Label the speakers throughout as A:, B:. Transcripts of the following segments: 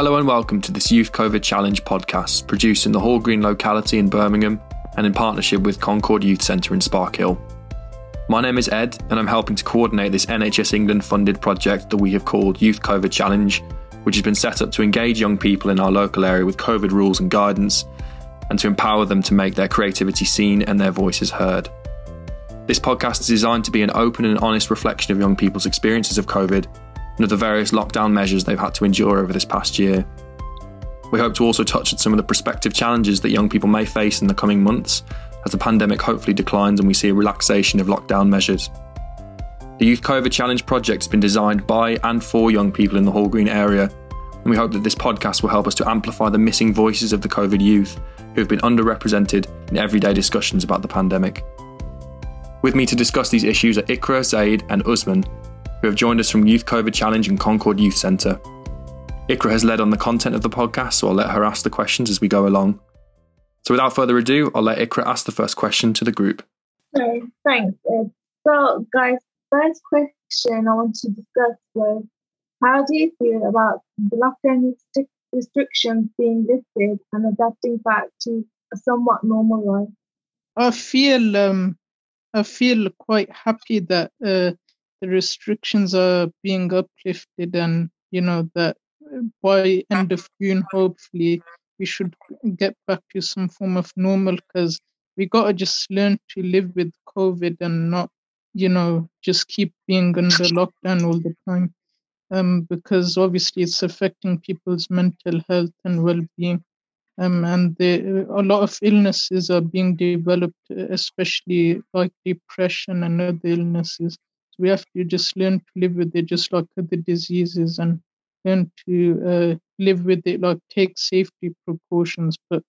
A: Hello and welcome to this Youth COVID Challenge podcast produced in the Hall Green locality in Birmingham and in partnership with Concord Youth Centre in Sparkhill. My name is Ed and I'm helping to coordinate this NHS England funded project that we have called Youth COVID Challenge, which has been set up to engage young people in our local area with COVID rules and guidance and to empower them to make their creativity seen and their voices heard. This podcast is designed to be an open and honest reflection of young people's experiences of COVID of the various lockdown measures they've had to endure over this past year. We hope to also touch on some of the prospective challenges that young people may face in the coming months as the pandemic hopefully declines and we see a relaxation of lockdown measures. The Youth COVID Challenge project has been designed by and for young people in the Hall Green area, and we hope that this podcast will help us to amplify the missing voices of the COVID youth who have been underrepresented in everyday discussions about the pandemic. With me to discuss these issues are Ikra, Zaid, and Usman, who have joined us from Youth COVID Challenge and Concord Youth Centre. Ikra has led on the content of the podcast, so I'll let her ask the questions as we go along. So without further ado, I'll let Ikra ask the first question to the group.
B: Okay, thanks, Ed. So, guys, first question I want to discuss was how do you feel about the lockdown restrictions being lifted and adapting back to a somewhat normal life?
C: I feel um, I feel quite happy that uh, the restrictions are being uplifted and you know that by end of june hopefully we should get back to some form of normal because we got to just learn to live with covid and not you know just keep being under lockdown all the time um, because obviously it's affecting people's mental health and well-being um, and the, a lot of illnesses are being developed especially like depression and other illnesses we have to just learn to live with it, just like the diseases, and learn to uh, live with it, like take safety precautions, but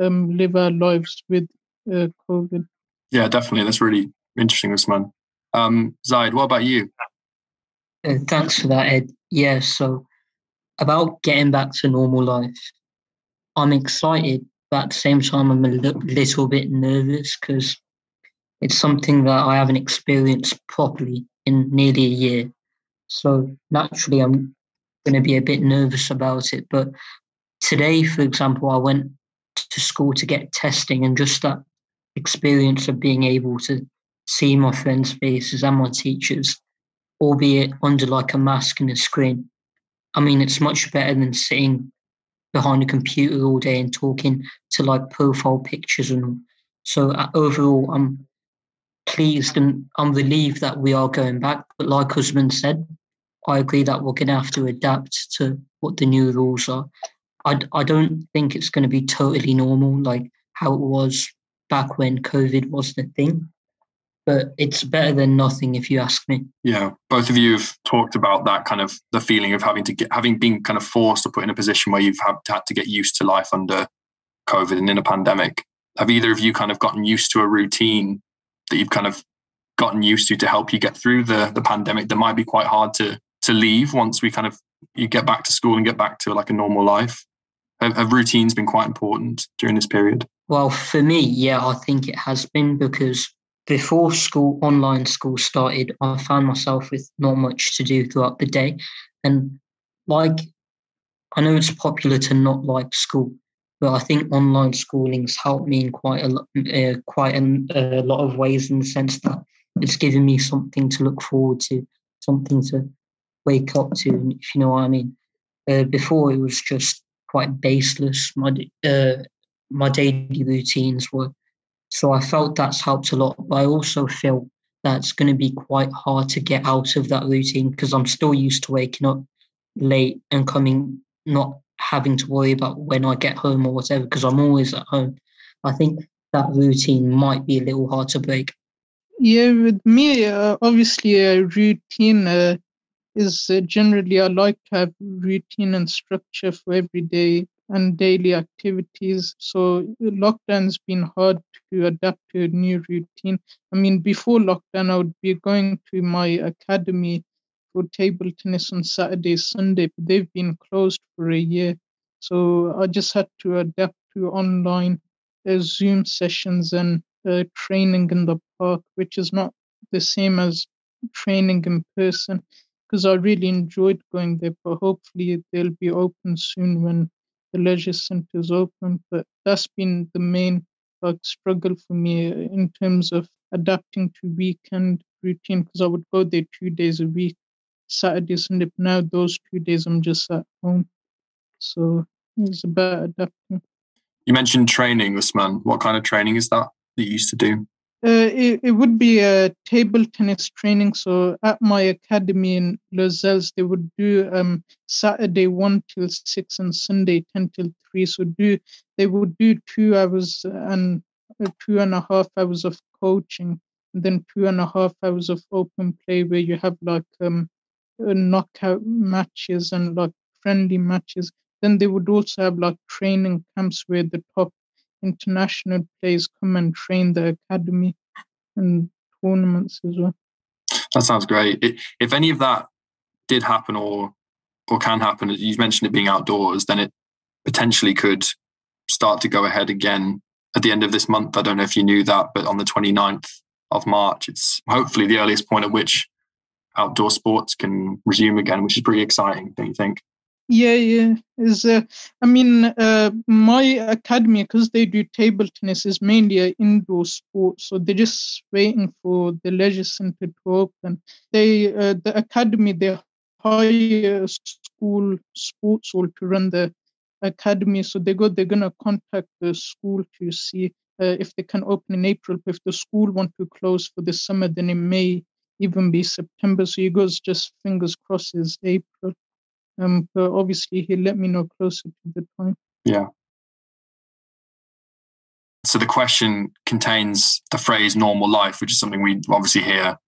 C: um, live our lives with uh, COVID.
A: Yeah, definitely. That's really interesting, Usman. Um, Zaid, what about you?
D: Uh, thanks for that, Ed. Yeah, so about getting back to normal life, I'm excited, but at the same time, I'm a little bit nervous because it's something that I haven't experienced properly in nearly a year. So naturally, I'm going to be a bit nervous about it. But today, for example, I went to school to get testing, and just that experience of being able to see my friends' faces and my teachers, albeit under like a mask and a screen. I mean, it's much better than sitting behind a computer all day and talking to like profile pictures and all. So uh, overall, I'm pleased and I'm relieved that we are going back. But like Usman said, I agree that we're going to have to adapt to what the new rules are. I, I don't think it's going to be totally normal like how it was back when COVID was the thing. But it's better than nothing, if you ask me.
A: Yeah, both of you have talked about that kind of the feeling of having to get, having been kind of forced to put in a position where you've had to get used to life under COVID and in a pandemic. Have either of you kind of gotten used to a routine that you've kind of gotten used to to help you get through the the pandemic that might be quite hard to to leave once we kind of you get back to school and get back to like a normal life. Have, have routines been quite important during this period?
D: Well for me yeah i think it has been because before school online school started i found myself with not much to do throughout the day. And like i know it's popular to not like school but I think online schooling's helped me in quite a uh, quite a, a lot of ways in the sense that it's given me something to look forward to, something to wake up to, if you know what I mean. Uh, before it was just quite baseless. My uh, my daily routines were, so I felt that's helped a lot. But I also feel that's going to be quite hard to get out of that routine because I'm still used to waking up late and coming not having to worry about when I get home or whatever because I'm always at home. I think that routine might be a little hard to break.
C: Yeah, with me, uh, obviously, a routine uh, is uh, generally I like to have routine and structure for every day and daily activities. So lockdown's been hard to adapt to a new routine. I mean, before lockdown, I would be going to my academy for table tennis on Saturday, Sunday, but they've been closed for a year. So I just had to adapt to online uh, Zoom sessions and uh, training in the park, which is not the same as training in person. because I really enjoyed going there. But hopefully they'll be open soon when the leisure centres open. But that's been the main struggle for me in terms of adapting to weekend routine because I would go there two days a week, Saturday, Sunday. But now those two days I'm just at home. So it's about adapting.
A: You mentioned training, this Usman. What kind of training is that that you used to do?
C: Uh, it, it would be a table tennis training. So at my academy in Lozells, they would do um, Saturday 1 till 6 and Sunday 10 till 3. So do they would do two hours and uh, two and a half hours of coaching, and then two and a half hours of open play where you have like um, Uh, knockout matches and like friendly matches. Then they would also have like training camps where the top international players come and train the academy and tournaments as well.
A: That sounds great. if any of that did happen or or can happen, you've mentioned it being outdoors, then it potentially could start to go ahead again at the end of this month. I don't know if you knew that, but on the 29th of March, it's hopefully the earliest point at which outdoor sports can resume again, which is pretty exciting, don't you think?
C: Yeah, yeah. Is uh, I mean, uh, my academy because they do table tennis is mainly an indoor sport, so they're just waiting for the leisure center to open. They uh, the academy they hire school sports hall to run the academy, so they go they're gonna contact the school to see uh, if they can open in April. If the school want to close for the summer, then in may even be September. So he goes just fingers crossed is April. Um, but obviously he'll let me know closer to the time.
A: Yeah. So the question contains the phrase normal life, which is something we obviously hear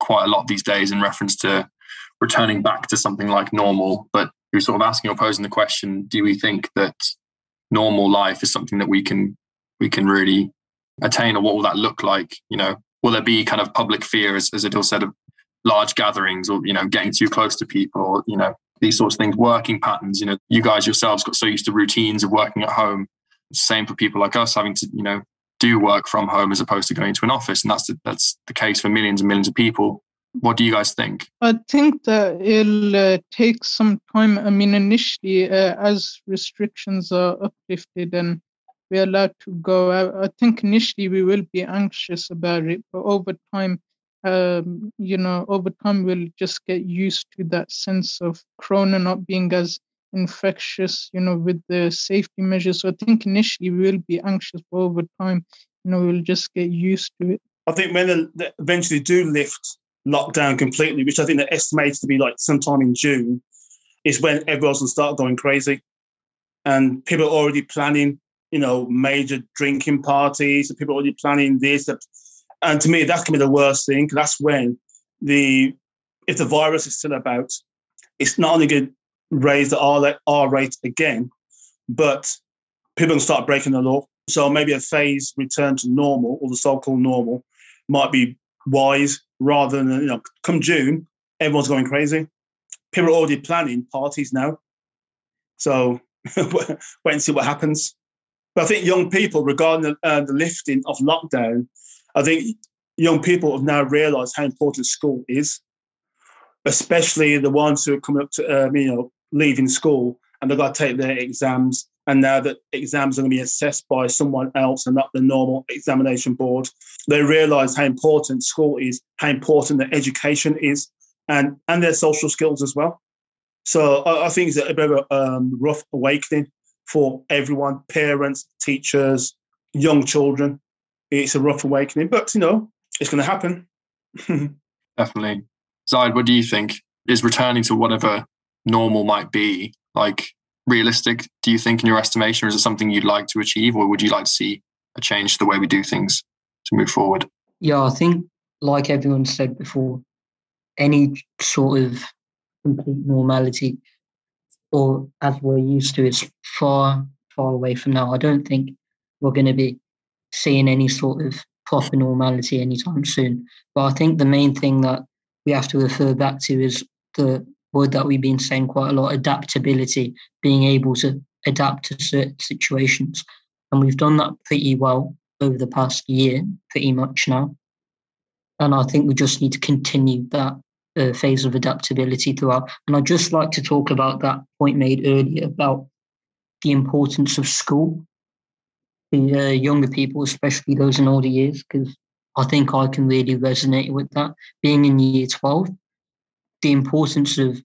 A: quite a lot these days in reference to returning back to something like normal. But you're sort of asking or posing the question, do we think that normal life is something that we can we can really attain or what will that look like? You know, will there be kind of public fear as, as Adil said of large gatherings or, you know, getting too close to people you know, these sorts of things, working patterns. You know, you guys yourselves got so used to routines of working at home. Same for people like us having to, you know, do work from home as opposed to going to an office, and that's the, that's the case for millions and millions of people. What do you guys think?
C: I think that it'll uh, take some time. I mean, initially, uh, as restrictions are uplifted and we're allowed to go I think initially we will be anxious about it, but over time, um, you know, over time we'll just get used to that sense of corona not being as infectious, you know, with the safety measures. So I think initially we will be anxious, but over time, you know, we'll just get used to it.
E: I think when they eventually do lift lockdown completely, which I think they're estimated to be like sometime in June, is when everyone's will start going crazy. And people are already planning, you know, major drinking parties, and people already planning this. And to me, that can be the worst thing. That's when the if the virus is still about, it's not only going to raise the R, R rate again, but people can start breaking the law. So maybe a phase return to normal or the so-called normal might be wise rather than you know come June everyone's going crazy. People are already planning parties now, so wait and see what happens. But I think young people, regarding the, uh, the lifting of lockdown, I think young people have now realised how important school is, especially the ones who are coming up to, um, you know, leaving school and they've got to take their exams. And now that exams are going to be assessed by someone else and not the normal examination board, they realise how important school is, how important their education is, and and their social skills as well. So I, I think it's a bit of a um, rough awakening for everyone, parents, teachers, young children, it's a rough awakening, but you know, it's going to happen.
A: Definitely. Zaid, what do you think? Is returning to whatever normal might be like realistic, do you think, in your estimation, or is it something you'd like to achieve, or would you like to see a change to the way we do things to move forward?
D: Yeah, I think, like everyone said before, any sort of complete normality, or as we're used to, is far, far away from now. I don't think we're going to be seeing any sort of proper normality anytime soon. But I think the main thing that we have to refer back to is the word that we've been saying quite a lot adaptability, being able to adapt to certain situations. And we've done that pretty well over the past year, pretty much now. And I think we just need to continue that uh, phase of adaptability throughout. And I'd just like to talk about that point made earlier about the importance of school the uh, younger people, especially those in older years, because I think I can really resonate with that. Being in year 12, the importance of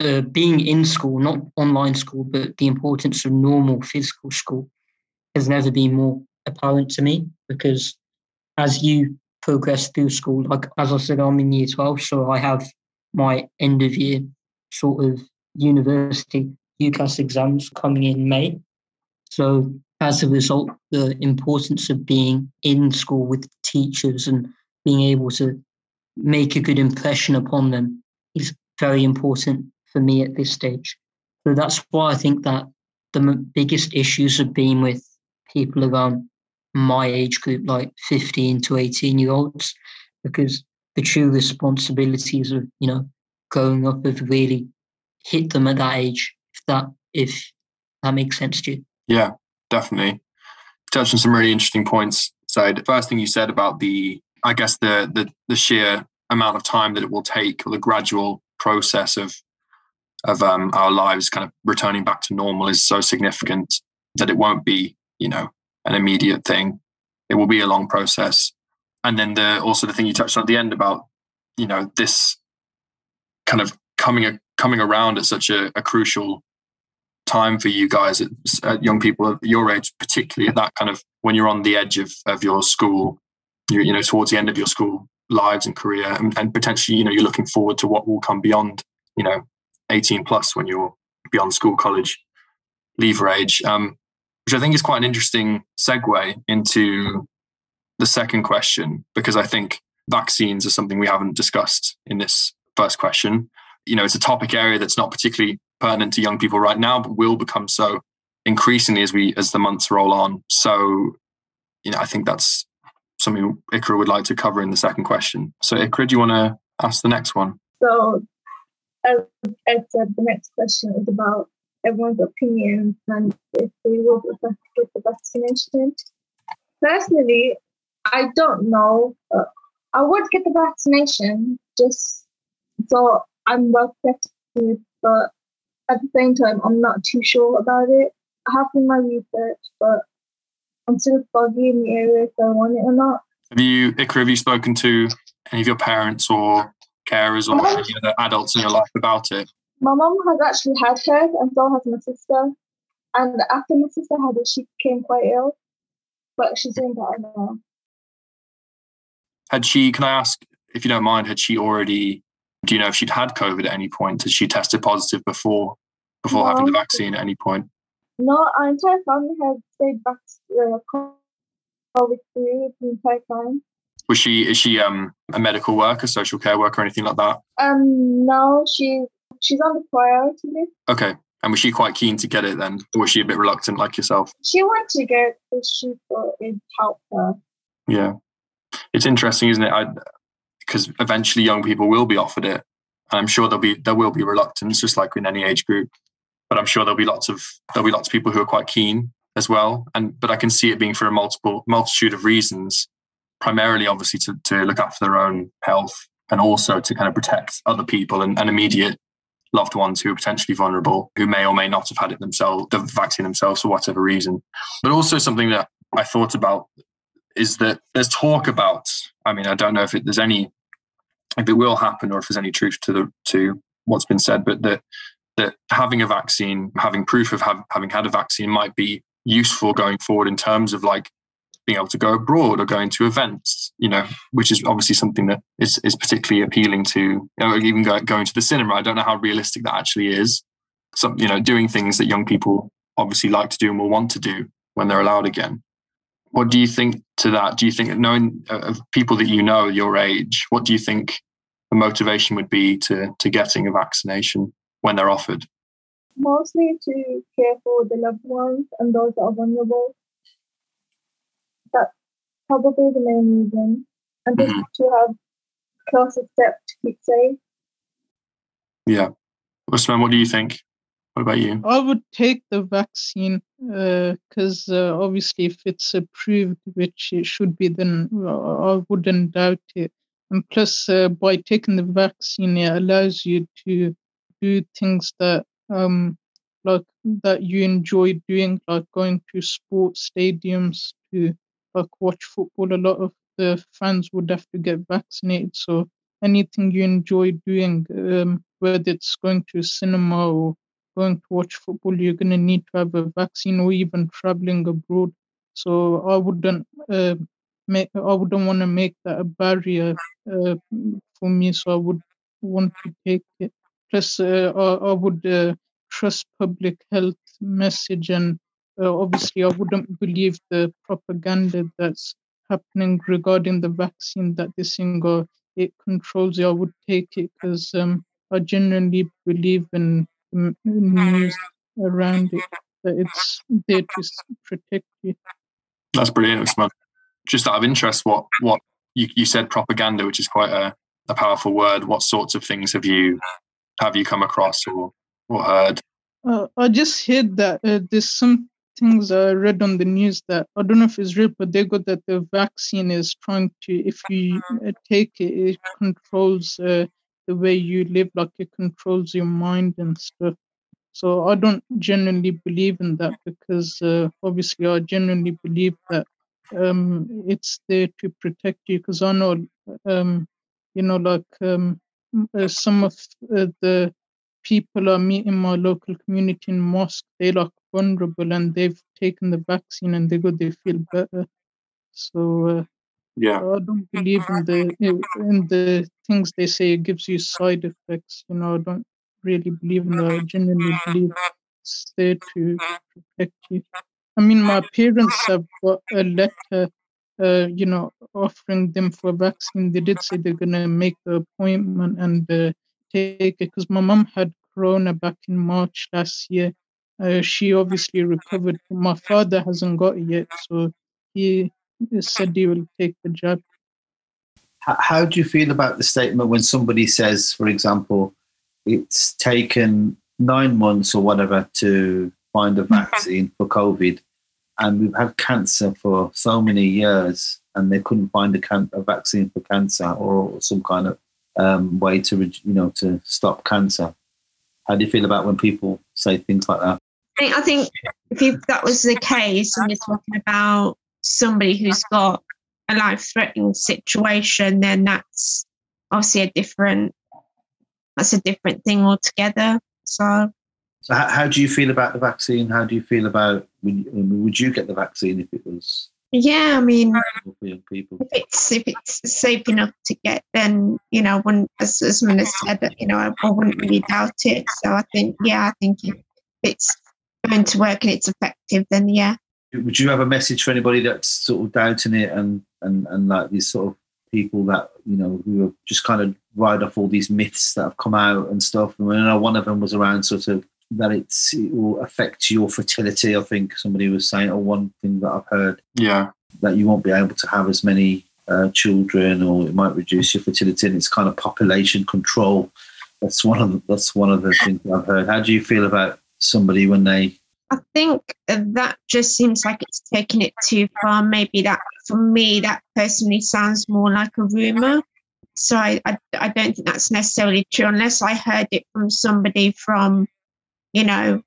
D: uh, being in school, not online school, but the importance of normal physical school has never been more apparent to me because as you progress through school, like as I said, I'm in year 12, so I have my end of year sort of university UCAS exams coming in May. So as a result, the importance of being in school with teachers and being able to make a good impression upon them is very important for me at this stage. So that's why I think that the biggest issues have been with people around my age group, like 15 to 18 year olds, because the true responsibilities of, you know, growing up have really hit them at that age, if that if that makes sense to you.
A: Yeah, definitely. Touched on some really interesting points. So the first thing you said about the, I guess the the the sheer amount of time that it will take, or the gradual process of of um, our lives kind of returning back to normal is so significant that it won't be, you know, an immediate thing. It will be a long process. And then the also the thing you touched on at the end about, you know, this kind of coming a, coming around at such a, a crucial time for you guys, at, young people of your age, particularly at that kind of when you're on the edge of, of your school, you you know, towards the end of your school lives and career, and, and potentially, you know, you're looking forward to what will come beyond, you know, 18 plus when you're beyond school, college, leaver age, um, which I think is quite an interesting segue into the second question, because I think vaccines are something we haven't discussed in this first question. You know, it's a topic area that's not particularly pertinent to young people right now, but will become so increasingly as we as the months roll on. So, you know, I think that's something Ikra would like to cover in the second question. So, Ikra, do you want to ask the next one?
B: So, as Ed said, the next question is about everyone's opinions and if they would get the vaccination. Personally, I don't know. I would get the vaccination just so I'm well protected, but at the same time, I'm not too sure about it. I have done my research, but I'm still foggy in the area if I want it or not.
A: Have you, Ikra, have you spoken to any of your parents or carers or any other adults in your life about it?
B: My mom has actually had hers, and so has my sister. And after my sister had it, she became quite ill, but she's doing better now.
A: Had she, can I ask, if you don't mind, had she already do you know if she'd had COVID at any point? Had she tested positive before before no. having the vaccine at any point?
B: No, our entire family had stayed back uh, COVID free the entire time.
A: Was she is she um a medical worker, social care worker, or anything like that?
B: Um, no, she she's on the priority list.
A: Okay, and was she quite keen to get it then? Or was she a bit reluctant like yourself?
B: She wanted to get it because she thought it helped her.
A: Yeah. It's interesting, isn't it? I because eventually young people will be offered it. And I'm sure there'll be there will be reluctance, just like in any age group. But I'm sure there'll be lots of there'll be lots of people who are quite keen as well. And but I can see it being for a multiple multitude of reasons, primarily obviously to, to look after their own health and also to kind of protect other people and, and immediate loved ones who are potentially vulnerable, who may or may not have had it themselves, the vaccine themselves for whatever reason. But also something that I thought about is that there's talk about. I mean, I don't know if it, there's any, if it will happen, or if there's any truth to the to what's been said, but that that having a vaccine, having proof of have, having had a vaccine, might be useful going forward in terms of like being able to go abroad or going to events, you know, which is obviously something that is, is particularly appealing to, you know, even go, going to the cinema. I don't know how realistic that actually is. Some, you know, doing things that young people obviously like to do and will want to do when they're allowed again. What do you think to that? Do you think, knowing uh, people that you know your age, what do you think the motivation would be to to getting a vaccination when they're offered?
B: Mostly to care for the loved ones and those that are vulnerable. That's probably the main reason. And just mm-hmm. to have closer step to keep safe.
A: Yeah. Usman, what do you think? What about you?
C: I would take the vaccine because uh, uh, obviously, if it's approved, which it should be, then uh, I wouldn't doubt it. and plus, uh, by taking the vaccine, it allows you to do things that um like that you enjoy doing, like going to sports stadiums to like watch football. A lot of the fans would have to get vaccinated, so anything you enjoy doing, um, whether it's going to cinema or going to watch football, you're going to need to have a vaccine or even traveling abroad. So I wouldn't uh, make, I wouldn't want to make that a barrier uh, for me. So I would want to take it. Plus, uh, I, I, would uh, trust public health message, and uh, obviously, I wouldn't believe the propaganda that's happening regarding the vaccine that this thing or it controls it. I would take it because um, I genuinely believe in news around it that it's there to protect you.
A: That's brilliant, Usman. Just out of interest, what what you, you said propaganda, which is quite a, a powerful word. What sorts of things have you have you come across or or heard?
C: Uh, I just heard that uh, there's some things I read on the news that I don't know if it's real, but they got that the vaccine is trying to, if you uh, take it, it controls uh, the way you live, like it controls your mind and stuff. So I don't genuinely believe in that because uh, obviously I genuinely believe that um, it's there to protect you. Because I know, um, you know, like um, uh, some of uh, the people I meet in my local community in mosque, they like vulnerable and they've taken the vaccine and they go, they feel better. So uh,
A: yeah,
C: I don't believe in the in the things they say it gives you side effects. You know, I don't really believe in that. I genuinely believe it's there to protect you. I mean, my parents have got a letter, uh, you know, offering them for a vaccine. They did say they're gonna make the appointment and uh, take it because my mom had corona back in March last year. Uh, she obviously recovered. My father hasn't got it yet, so he said he will take the jab.
F: How do you feel about the statement when somebody says, for example, it's taken nine months or whatever to find a mm-hmm. vaccine for COVID, and we've had cancer for so many years, and they couldn't find a, can- a vaccine for cancer or some kind of um, way to, you know, to stop cancer. How do you feel about when people say things like that?
G: I think if you, that was the case, and you're talking about somebody who's got a life-threatening situation, then that's obviously a different that's a different thing altogether. So,
F: so how, how do you feel about the vaccine? How do you feel about would you get the vaccine if it was?
G: Yeah, I mean,
F: people.
G: if it's if it's safe enough to get, then you know, when as as Mina said, that you know, I, I wouldn't really doubt it. So I think, yeah, I think if it's going to work and it's effective, then yeah.
F: Would you have a message for anybody that's sort of doubting it and and and like these sort of people that you know who are just kind of ride off all these myths that have come out and stuff? And I know one of them was around sort of that it's, it will affect your fertility. I think somebody was saying, or one thing that I've heard,
A: yeah,
F: that you won't be able to have as many uh, children, or it might reduce your fertility. And it's kind of population control. That's one of the, that's one of the things I've heard. How do you feel about somebody when they
G: I think that just seems like it's taking it too far. Maybe that for me, that personally sounds more like a rumor. So I, I, I don't think that's necessarily true unless I heard it from somebody from, you know,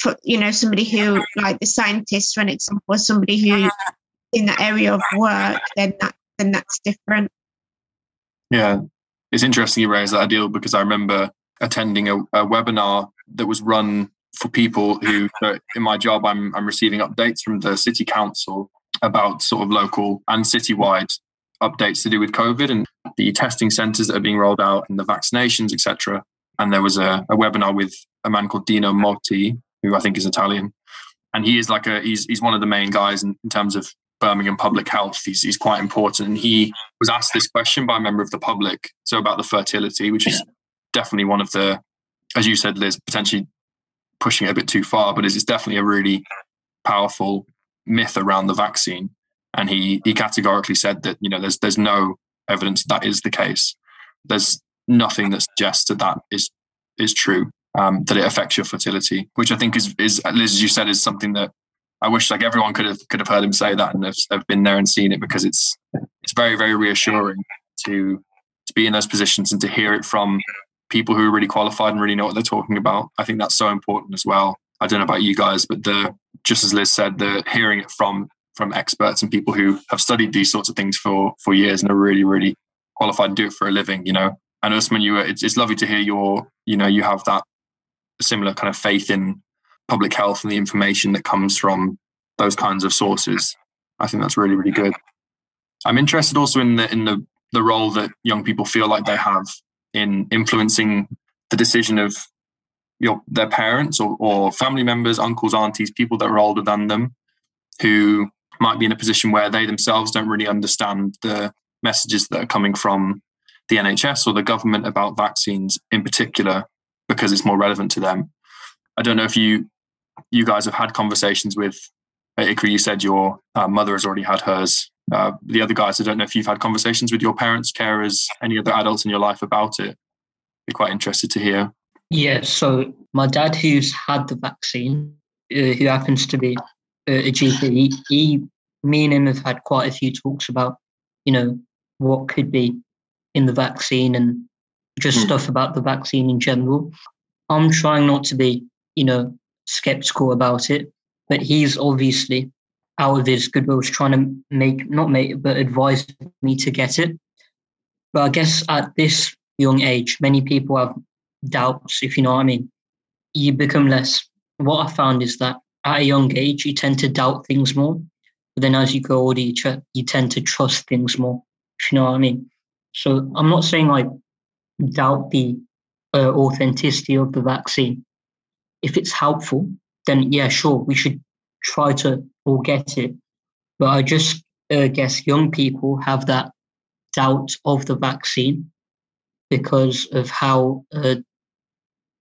G: for, you know, somebody who like the scientists, for an example, or somebody who in that area of work, then that then that's different.
A: Yeah, it's interesting you raise that idea because I remember attending a, a webinar that was run for people who, uh, in my job, I'm, I'm receiving updates from the city council about sort of local and citywide updates to do with COVID and the testing centres that are being rolled out and the vaccinations, etc. And there was a, a, webinar with a man called Dino Motti, who I think is Italian, and he is like a he's he's one of the main guys in, in terms of Birmingham public health. He's he's quite important, and he was asked this question by a member of the public, so about the fertility, which is definitely one of the, as you said, Liz, potentially pushing it a bit too far, but it's definitely a really powerful myth around the vaccine. And he he categorically said that you know there's there's no evidence that is the case. There's nothing that suggests that that is is true. Um, that it affects your fertility, which I think is is Liz, as you said, is something that I wish like everyone could have could have heard him say that and have, have been there and seen it because it's it's very very reassuring to to be in those positions and to hear it from people who are really qualified and really know what they're talking about. I think that's so important as well. I don't know about you guys, but the just as Liz said, the hearing it from from experts and people who have studied these sorts of things for for years and are really really qualified and do it for a living. You know, and Usman, you it's, it's lovely to hear your you know you have that similar kind of faith in public health and the information that comes from those kinds of sources. I think that's really really good. I'm interested also in the in the the role that young people feel like they have in influencing the decision of your their parents or, or family members, uncles, aunties, people that are older than them, who might be in a position where they themselves don't really understand the messages that are coming from the NHS or the government about vaccines in particular because it's more relevant to them. I don't know if you you guys have had conversations with Ikra. You said your uh, mother has already had hers. Uh, the other guys, I don't know if you've had conversations with your parents, carers, any other adults in your life about it. Be quite interested to hear.
D: Yeah, so my dad, who's had the vaccine, uh, who happens to be a GP, he, me and him have had quite a few talks about, you know, what could be in the vaccine and just mm. stuff about the vaccine in general. I'm trying not to be, you know, skeptical about it, but he's obviously out of his goodwill trying to make, not make, but advise me to get it. But I guess at this young age, many people have doubts, if you know what I mean. You become less. What I found is that at a young age, you tend to doubt things more. But then as you grow older, you, tr- you tend to trust things more, if you know what I mean. So I'm not saying I doubt the uh, authenticity of the vaccine. If it's helpful, then yeah, sure, we should try to all get it. But I just uh, guess young people have that doubt of the vaccine because of how uh,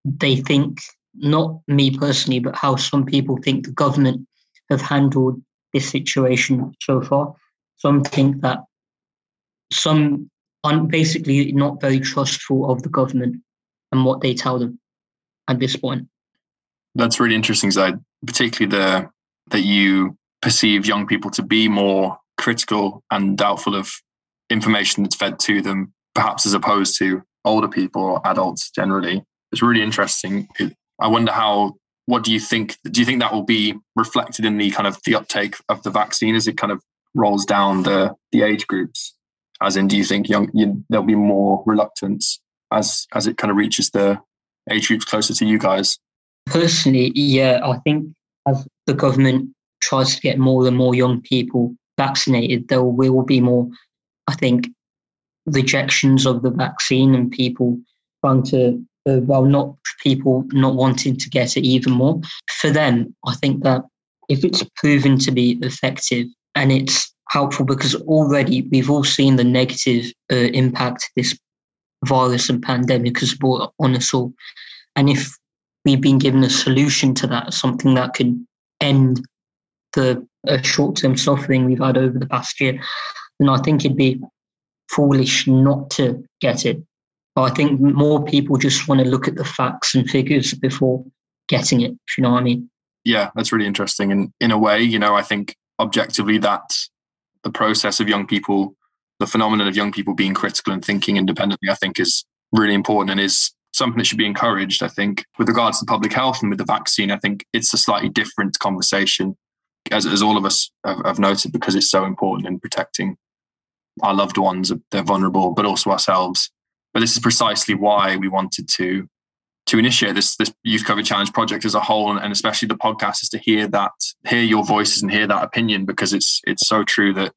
D: they think, not me personally, but how some people think the government have handled this situation so far. Some think that some are basically not very trustful of the government and what they tell them at this point.
A: That's really interesting, Zaid. Particularly the that you perceive young people to be more critical and doubtful of information that's fed to them, perhaps as opposed to older people or adults generally. It's really interesting. I wonder how. What do you think? Do you think that will be reflected in the kind of the uptake of the vaccine as it kind of rolls down the the age groups? As in, do you think young you, there'll be more reluctance as as it kind of reaches the age groups closer to you guys?
D: Personally, yeah, I think as the government tries to get more and more young people vaccinated, there will be more, I think, rejections of the vaccine and people trying to, uh, well, not people not wanting to get it even more. For them, I think that if it's proven to be effective and it's helpful because already we've all seen the negative uh, impact this virus and pandemic has brought on us all. And if we've been given a solution to that, something that can end the uh, short-term suffering we've had over the past year, then I think it'd be foolish not to get it. But I think more people just want to look at the facts and figures before getting it, if you know what I mean.
A: Yeah, that's really interesting. And in a way, you know, I think objectively that the process of young people, the phenomenon of young people being critical and thinking independently, I think is really important and is something that should be encouraged. I think with regards to public health and with the vaccine, I think it's a slightly different conversation, as, as all of us have, have noted, because it's so important in protecting our loved ones. They're vulnerable, but also ourselves. But this is precisely why we wanted to to initiate this this youth COVID challenge project as a whole, and especially the podcast, is to hear that, hear your voices and hear that opinion, because it's it's so true that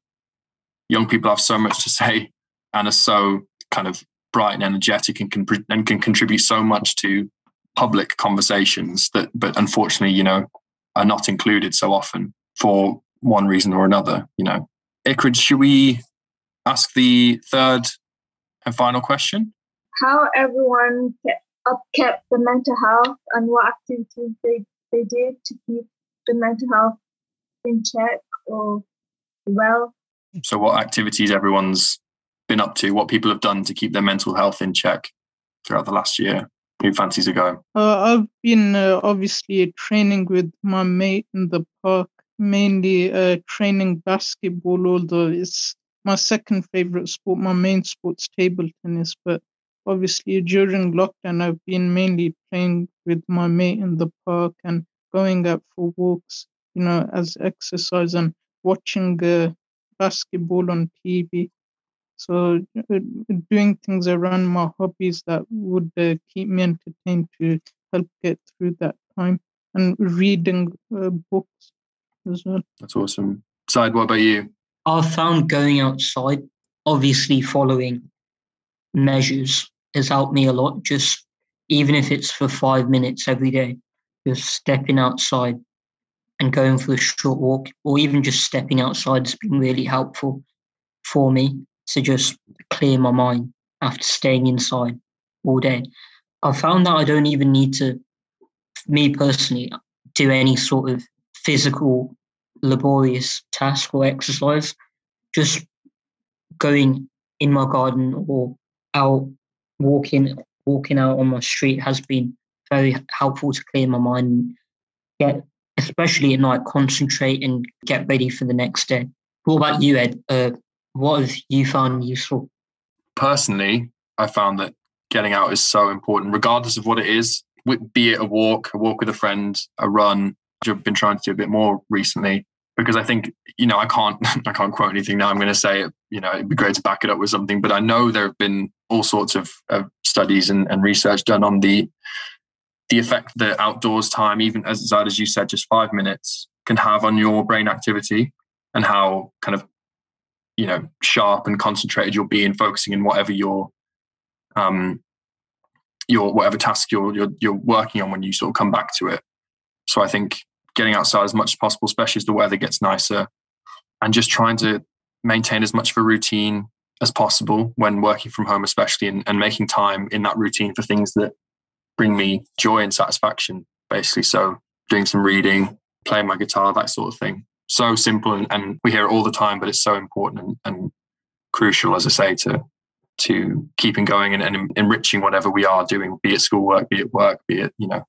A: young people have so much to say and are so kind of bright and energetic and can and can contribute so much to public conversations that but unfortunately you know are not included so often for one reason or another you know. Ikra, should we ask the third and final question?
B: How everyone kept, up kept the mental health and what activities they, they did to keep the mental health in check or well
A: so what activities everyone's been up to, what people have done to keep their mental health in check throughout the last year? Who fancies a go?
C: Uh, I've been uh, obviously training with my mate in the park, mainly uh, training basketball, although it's my second favorite sport. My main sport's table tennis, but obviously during lockdown, I've been mainly playing with my mate in the park and going out for walks, you know, as exercise and watching uh, basketball on TV. So uh, doing things around my hobbies that would uh, keep me entertained to help get through that time and reading uh, books as well.
A: That's awesome. Zaid, what about you?
D: I've found going outside, obviously following measures, has helped me a lot. Just even if it's for five minutes every day, just stepping outside and going for a short walk, or even just stepping outside has been really helpful for me to just clear my mind after staying inside all day. I found that I don't even need to, me personally, do any sort of physical laborious task or exercise. Just going in my garden or out walking walking out on my street has been very helpful to clear my mind get especially at night concentrate and get ready for the next day what about you ed uh, what have you found useful
A: personally i found that getting out is so important regardless of what it is be it a walk a walk with a friend a run i've been trying to do a bit more recently because I think you know I can't I can't quote anything now. I'm going to say it. You know, it'd be great to back it up with something, but I know there have been all sorts of, studies and, and, research done on the the effect that outdoors time, even as as you said, just five minutes can have on your brain activity and how kind of you know sharp and concentrated you'll be in focusing in whatever your um your whatever task you're, you're you're working on when you sort of come back to it. So I think getting outside as much as possible, especially as the weather gets nicer, and just trying to maintain as much of a routine as possible when working from home, especially, and, and making time in that routine for things that bring me joy and satisfaction, basically. So, doing some reading, playing my guitar, that sort of thing. So simple, and, and we hear it all the time, but it's so important and, and crucial, as I say, to to keeping going and, and enriching whatever we are doing, be it schoolwork, be it work, be it you know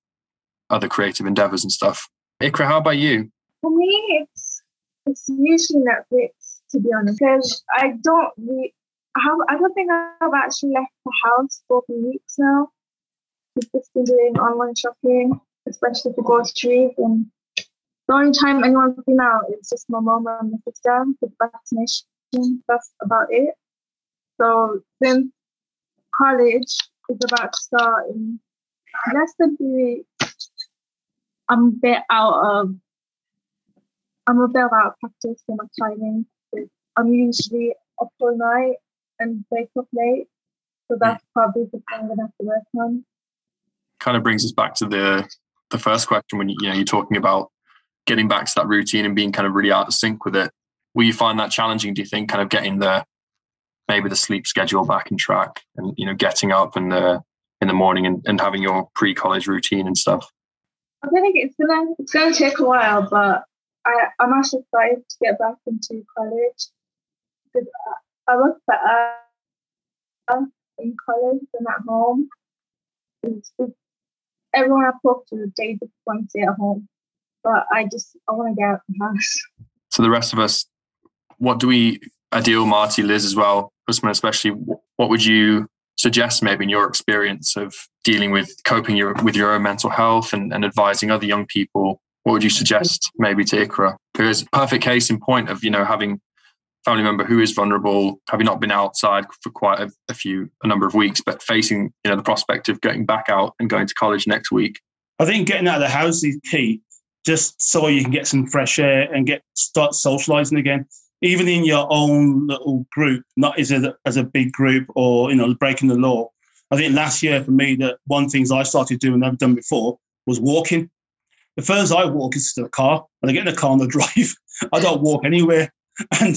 A: other creative endeavors and stuff. Ikra, how about you?
B: For me, it's it's usually Netflix to be honest, because I don't really, I, have, I don't think I've actually left the house for weeks now. I've just been doing online shopping, especially for groceries, and the only time anyone's been out is just my mom and my sister with vaccination. That's about it. So since college is about to start in less than three weeks, I'm a bit out of I'm a bit out of practice for my timing. I'm usually up all night and wake up late. So that's mm. probably the thing I'm gonna have to work on.
A: Kind of brings us back to the the first question when you, you know you're talking about getting back to that routine and being kind of really out of sync with it. Will you find that challenging? Do you think kind of getting the maybe the sleep schedule back in track and you know getting up in the in the morning and, and having your pre-college routine and stuff?
B: I think it's gonna it's gonna take a while, but I I'm actually excited to get back into college because uh, I look better uh, in college than at home. It's, it's, everyone I talk to, they stay at home, but I just I want to get out of the house.
A: So the rest of us, what do we? Adil, Marty, Liz, as well, Usman, especially. What would you suggest maybe in your experience of dealing with coping your, with your own mental health and, and advising other young people what would you suggest maybe to ikra because perfect case in point of you know having family member who is vulnerable having not been outside for quite a, a, few a number of weeks but facing you know the prospect of getting back out and going to college next week
E: i think getting out of the house is key just so you can get some fresh air and get start socializing again even in your own little group, not as a, as a big group or, you know, breaking the law. I think last year for me, that one things I started doing, never done before, was walking. The first I walk is to the car. and I get in the car and I drive, I don't walk anywhere. And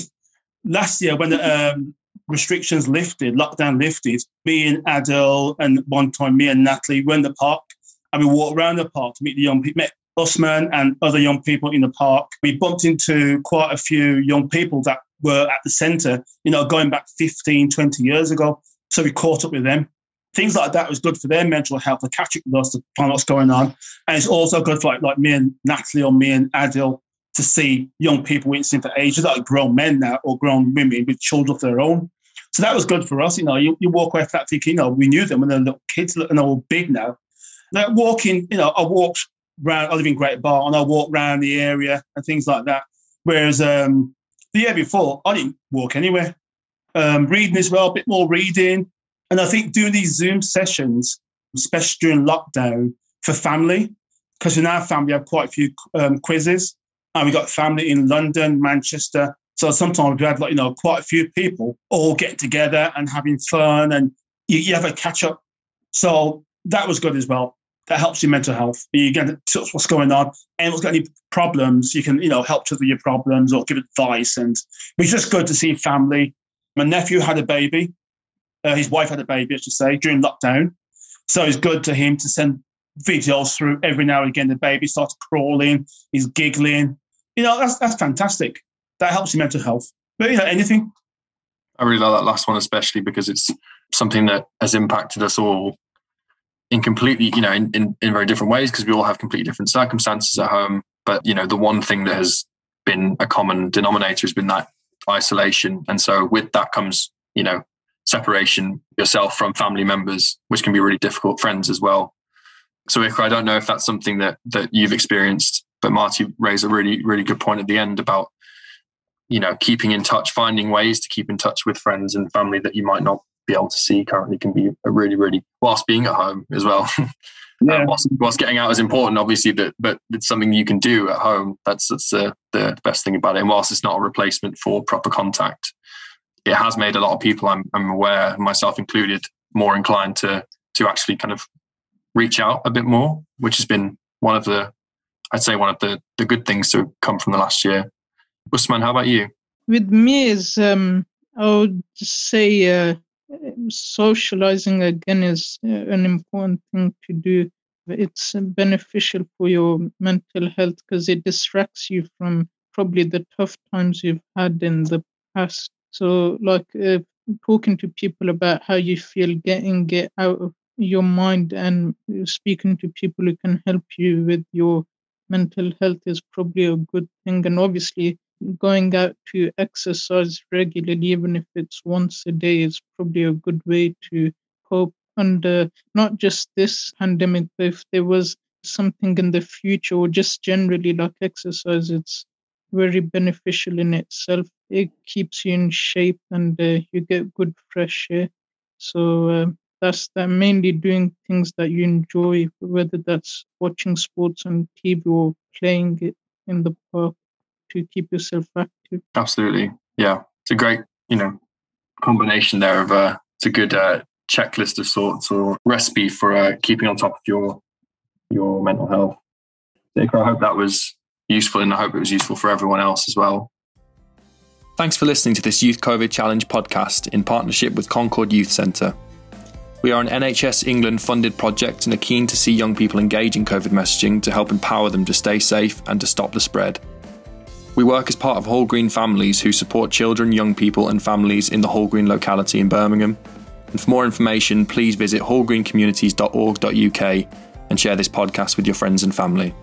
E: last year, when the um, restrictions lifted, lockdown lifted, me and Adele and one time me and Natalie were in the park and we walked around the park to meet the young people, met and other young people in the park. We bumped into quite a few young people that were at the centre, you know, going back 15, 20 years ago. So we caught up with them. Things like that was good for their mental health to catch up with us to find out what's going on. And it's also good for like, like me and Natalie or me and Adil to see young people reaching for ages, like grown men now or grown women with children of their own. So that was good for us. You know, you, you walk away from that thinking, you know, we knew them when they're little kids and they're all big now. Like walking, you know, I walked around, I live in Great Barr and I walk around the area and things like that. Whereas um, the year before, I didn't walk anywhere. Um, reading as well, a bit more reading. And I think doing these Zoom sessions, especially during lockdown for family, because in our family, we have quite a few um, quizzes and we got family in London, Manchester. So sometimes we had like, you know, quite a few people all getting together and having fun and you, you have a catch up. So that was good as well. That helps your mental health. You get to what's going on. Anyone's got any problems, you can, you know, help with your problems or give advice. And it's just good to see family. My nephew had a baby. Uh, his wife had a baby, I should say, during lockdown. So it's good to him to send videos through every now and again. The baby starts crawling, he's giggling, you know, that's that's fantastic. That helps your mental health. But you know, anything.
A: I really like that last one, especially because it's something that has impacted us all in completely, you know, in, in, in very different ways because we all have completely different circumstances at home. But, you know, the one thing that has been a common denominator has been that isolation. And so with that comes, you know, separation yourself from family members, which can be really difficult, friends as well. So Ikra, I don't know if that's something that that you've experienced but Marty raised a really, really good point at the end about, you know, keeping in touch, finding ways to keep in touch with friends and family that you might not be able to see currently can be a really, really, whilst being at home as well. Yeah. Uh, whilst, whilst, getting out is important, obviously, but but it's something you can do at home. That's that's the, the best thing about it. And whilst it's not a replacement for proper contact, it has made a lot of people, I'm, I'm aware, myself included, more inclined to to actually kind of reach out a bit more, which has been one of the I'd say one of the, the good things to come from the last year. Usman, how about you?
C: With me is um, I would say uh, socializing again is uh, an important thing to do. It's beneficial for your mental health because it distracts you from probably the tough times you've had in the past. So, like uh, talking to people about how you feel, getting it out of your mind, and speaking to people who can help you with your mental health is probably a good thing. And obviously, going out to exercise regularly, even if it's once a day, is probably a good way to cope under not just this pandemic, but if there was something in the future or just generally like exercise, it's very beneficial in itself. It keeps you in shape and uh, you get good fresh air. So, uh, that's that mainly doing things that you enjoy, whether that's watching sports on TV or playing it in the park to keep yourself active.
A: Absolutely, yeah, it's a great you know combination there of a uh, it's a good uh, checklist of sorts or recipe for uh, keeping on top of your your mental health. I hope that was useful, and I hope it was useful for everyone else as well. Thanks for listening to this Youth COVID Challenge podcast in partnership with Concord Youth Centre. We are an NHS England funded project and are keen to see young people engage in COVID messaging to help empower them to stay safe and to stop the spread. We work as part of Hall Green Families who support children, young people, and families in the Hall Green locality in Birmingham. And for more information, please visit hallgreencommunities.org.uk and share this podcast with your friends and family.